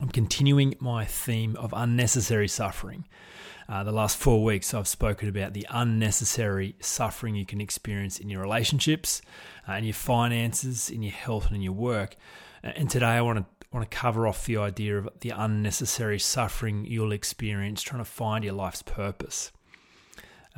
I'm continuing my theme of unnecessary suffering. Uh, the last four weeks, I've spoken about the unnecessary suffering you can experience in your relationships, uh, in your finances, in your health, and in your work. Uh, and today, I want to want to cover off the idea of the unnecessary suffering you'll experience trying to find your life's purpose.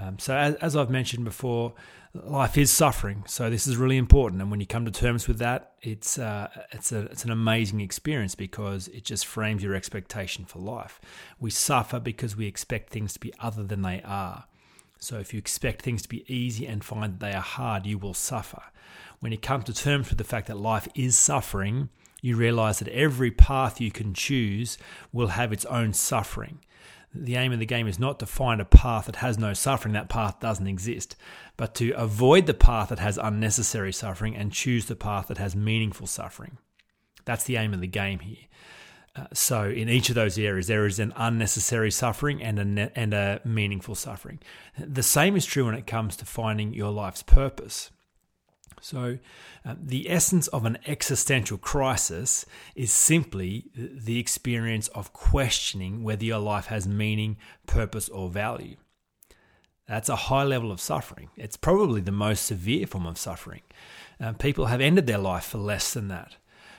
Um, so, as, as I've mentioned before, life is suffering, so this is really important. And when you come to terms with that, it's uh, it's a it's an amazing experience because it just frames your expectation for life. We suffer because we expect things to be other than they are. So if you expect things to be easy and find that they are hard, you will suffer. When you come to terms with the fact that life is suffering, you realize that every path you can choose will have its own suffering the aim of the game is not to find a path that has no suffering, that path doesn't exist, but to avoid the path that has unnecessary suffering and choose the path that has meaningful suffering. That's the aim of the game here. Uh, so, in each of those areas, there is an unnecessary suffering and a, ne- and a meaningful suffering. The same is true when it comes to finding your life's purpose. So, uh, the essence of an existential crisis is simply the experience of questioning whether your life has meaning, purpose, or value. That's a high level of suffering. It's probably the most severe form of suffering. Uh, people have ended their life for less than that.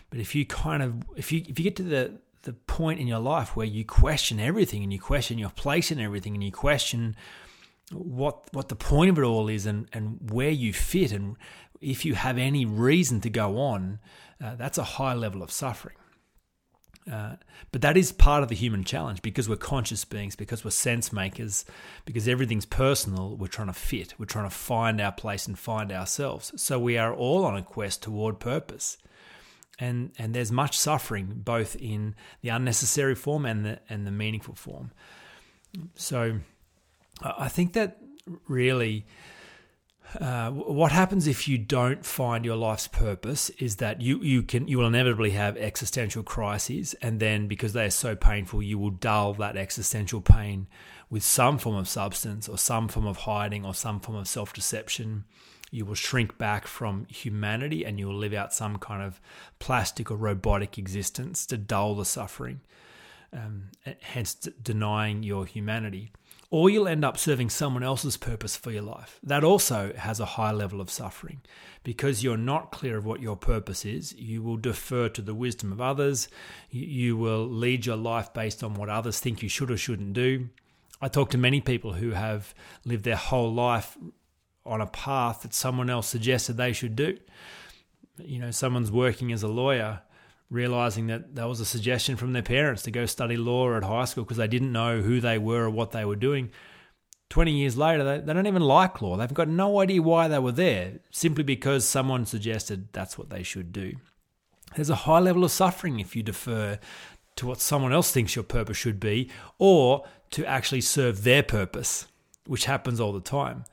But if you kind of, if you if you get to the the point in your life where you question everything and you question your place in everything and you question what what the point of it all is and, and where you fit and if you have any reason to go on, uh, that's a high level of suffering. Uh, but that is part of the human challenge because we're conscious beings, because we're sense makers, because everything's personal. We're trying to fit, we're trying to find our place and find ourselves. So we are all on a quest toward purpose. And, and there's much suffering both in the unnecessary form and the, and the meaningful form. So I think that really uh, what happens if you don't find your life's purpose is that you, you can you will inevitably have existential crises and then because they are so painful you will dull that existential pain with some form of substance or some form of hiding or some form of self-deception. You will shrink back from humanity and you will live out some kind of plastic or robotic existence to dull the suffering um, hence denying your humanity or you'll end up serving someone else's purpose for your life. That also has a high level of suffering. Because you're not clear of what your purpose is, you will defer to the wisdom of others. You will lead your life based on what others think you should or shouldn't do. I talk to many people who have lived their whole life on a path that someone else suggested they should do. You know, someone's working as a lawyer realizing that that was a suggestion from their parents to go study law at high school because they didn't know who they were or what they were doing. 20 years later, they, they don't even like law. They've got no idea why they were there, simply because someone suggested that's what they should do. There's a high level of suffering if you defer to what someone else thinks your purpose should be or to actually serve their purpose, which happens all the time.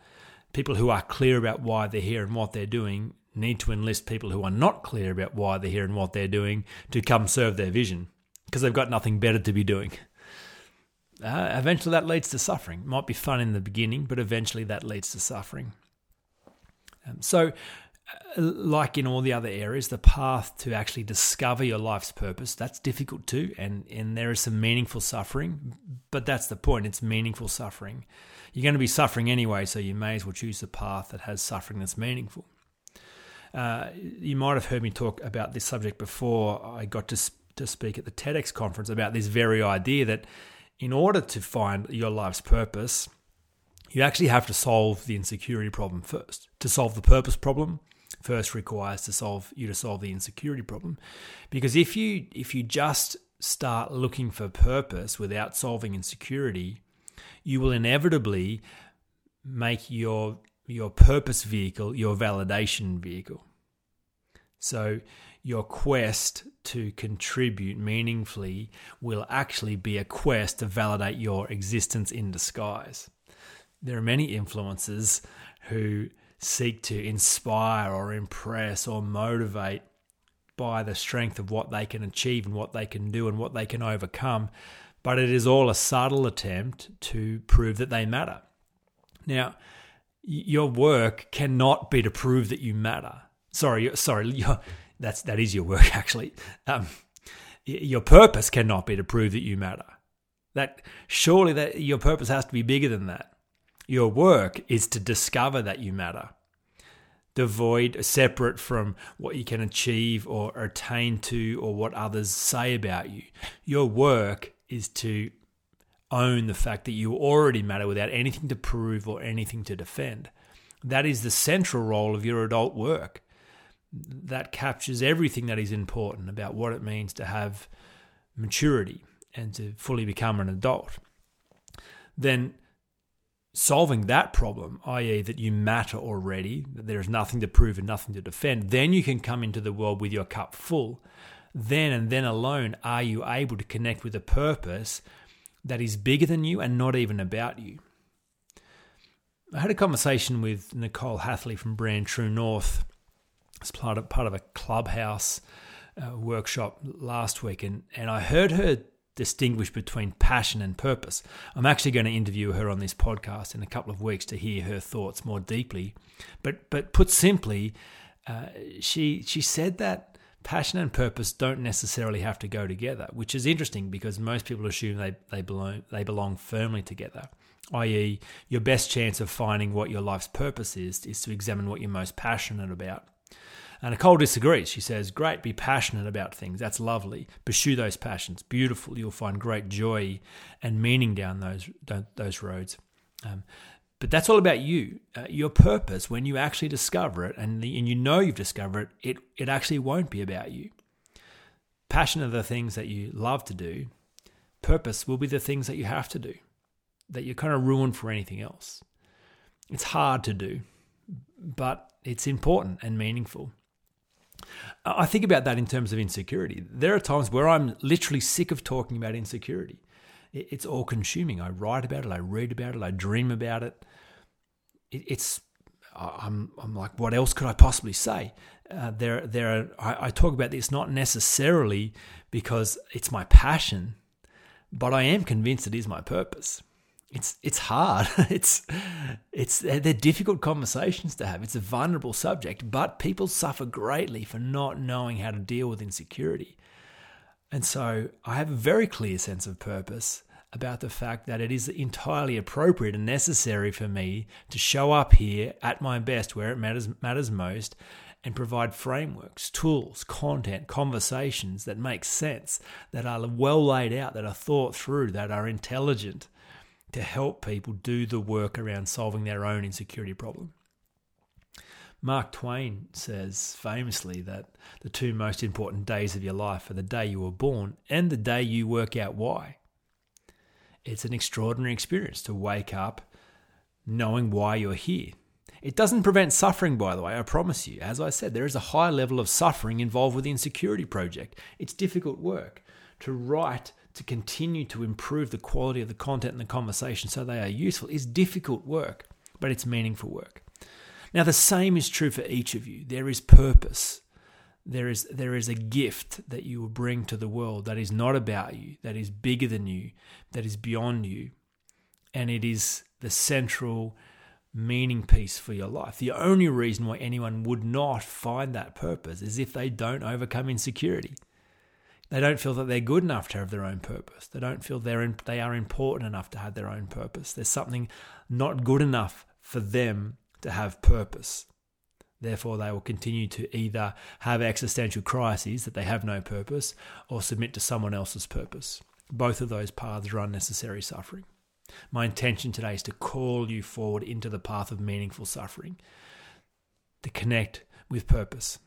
People who are clear about why they're here and what they're doing need to enlist people who are not clear about why they're here and what they're doing to come serve their vision because they've got nothing better to be doing. Uh, eventually, that leads to suffering. It might be fun in the beginning, but eventually that leads to suffering. Um, so, uh, like in all the other areas, the path to actually discover your life's purpose, that's difficult too. And, and there is some meaningful suffering, but that's the point. It's meaningful suffering. You're going to be suffering anyway, so you may as well choose the path that has suffering that's meaningful. Uh, you might have heard me talk about this subject before. I got to, to speak at the TEDx conference about this very idea that in order to find your life's purpose, you actually have to solve the insecurity problem first. To solve the purpose problem, first requires to solve you to solve the insecurity problem. Because if you if you just start looking for purpose without solving insecurity, you will inevitably make your your purpose vehicle your validation vehicle. So your quest to contribute meaningfully will actually be a quest to validate your existence in disguise. There are many influencers who seek to inspire or impress or motivate by the strength of what they can achieve and what they can do and what they can overcome, but it is all a subtle attempt to prove that they matter. Now, your work cannot be to prove that you matter. Sorry, sorry, your, that's that is your work actually. Um, your purpose cannot be to prove that you matter. That surely that your purpose has to be bigger than that. Your work is to discover that you matter devoid, separate from what you can achieve or attain to or what others say about you. Your work is to own the fact that you already matter without anything to prove or anything to defend. That is the central role of your adult work. That captures everything that is important about what it means to have maturity and to fully become an adult. Then solving that problem, i.e., that you matter already, that there's nothing to prove and nothing to defend, then you can come into the world with your cup full. Then and then alone are you able to connect with a purpose that is bigger than you and not even about you. I had a conversation with Nicole Hathley from Brand True North as part of, part of a clubhouse uh, workshop last week, and, and I heard her distinguish between passion and purpose. I'm actually going to interview her on this podcast in a couple of weeks to hear her thoughts more deeply. But but put simply, uh, she she said that passion and purpose don't necessarily have to go together, which is interesting because most people assume they they belong they belong firmly together. I.e., your best chance of finding what your life's purpose is is to examine what you're most passionate about. And Nicole disagrees. She says, Great, be passionate about things. That's lovely. Pursue those passions. Beautiful. You'll find great joy and meaning down those, those roads. Um, but that's all about you. Uh, your purpose, when you actually discover it and, the, and you know you've discovered it, it, it actually won't be about you. Passion are the things that you love to do. Purpose will be the things that you have to do, that you're kind of ruined for anything else. It's hard to do, but it's important and meaningful. I think about that in terms of insecurity. There are times where I'm literally sick of talking about insecurity. It's all consuming. I write about it, I read about it, I dream about it. It's I'm I'm like, what else could I possibly say? Uh, there there are I, I talk about this not necessarily because it's my passion, but I am convinced it is my purpose it's it's hard. it's it's they're difficult conversations to have. It's a vulnerable subject, but people suffer greatly for not knowing how to deal with insecurity. And so I have a very clear sense of purpose about the fact that it is entirely appropriate and necessary for me to show up here at my best where it matters matters most and provide frameworks, tools, content, conversations that make sense, that are well laid out, that are thought through, that are intelligent to help people do the work around solving their own insecurity problem. Mark Twain says famously that the two most important days of your life are the day you were born and the day you work out why. It's an extraordinary experience to wake up knowing why you're here. It doesn't prevent suffering, by the way, I promise you. As I said, there is a high level of suffering involved with the insecurity project. It's difficult work to write to continue to improve the quality of the content and the conversation so they are useful is difficult work, but it's meaningful work. Now, the same is true for each of you. There is purpose. There is, there is a gift that you will bring to the world that is not about you, that is bigger than you, that is beyond you. And it is the central meaning piece for your life. The only reason why anyone would not find that purpose is if they don't overcome insecurity. They don't feel that they're good enough to have their own purpose. They don't feel they're in, they are important enough to have their own purpose. There's something not good enough for them to have purpose. Therefore, they will continue to either have existential crises that they have no purpose or submit to someone else's purpose. Both of those paths are unnecessary suffering. My intention today is to call you forward into the path of meaningful suffering, to connect with purpose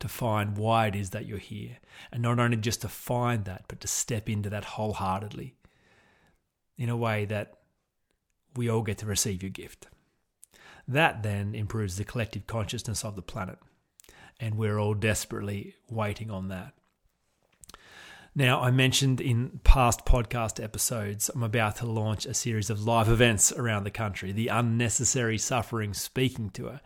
to find why it is that you're here. And not only just to find that, but to step into that wholeheartedly in a way that we all get to receive your gift. That then improves the collective consciousness of the planet. and we're all desperately waiting on that. Now, I mentioned in past podcast episodes, I'm about to launch a series of live events around the country, the Unnecessary Suffering Speaking Tour.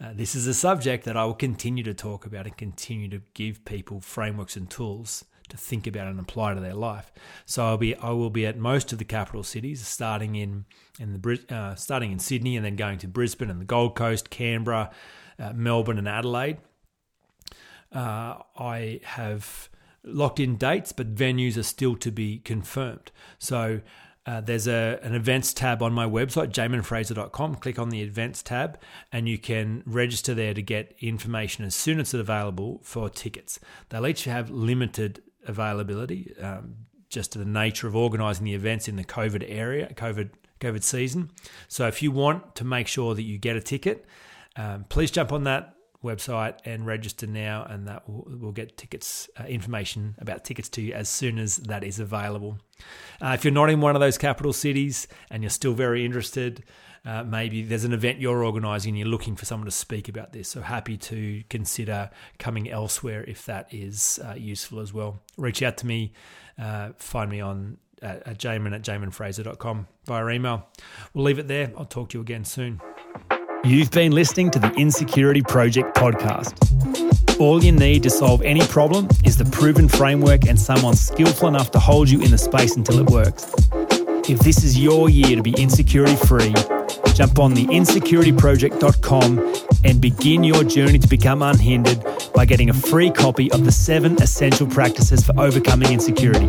Uh, this is a subject that I will continue to talk about and continue to give people frameworks and tools to think about and apply to their life. So I'll be I will be at most of the capital cities, starting in in the uh, starting in Sydney and then going to Brisbane and the Gold Coast, Canberra, uh, Melbourne, and Adelaide. Uh, I have locked in dates, but venues are still to be confirmed. So uh, there's a, an events tab on my website, jaminfraser.com. Click on the events tab, and you can register there to get information as soon as it's available for tickets. They'll each have limited availability, um, just to the nature of organising the events in the COVID area, COVID COVID season. So if you want to make sure that you get a ticket, um, please jump on that website and register now, and that will, will get tickets uh, information about tickets to you as soon as that is available. Uh, if you're not in one of those capital cities and you're still very interested, uh, maybe there's an event you're organising and you're looking for someone to speak about this. So happy to consider coming elsewhere if that is uh, useful as well. Reach out to me, uh, find me on at, at jamin at jaminfraser.com via email. We'll leave it there. I'll talk to you again soon. You've been listening to the Insecurity Project podcast. All you need to solve any problem is the proven framework and someone skillful enough to hold you in the space until it works. If this is your year to be insecurity free, jump on the insecurityproject.com and begin your journey to become unhindered by getting a free copy of the seven essential practices for overcoming insecurity.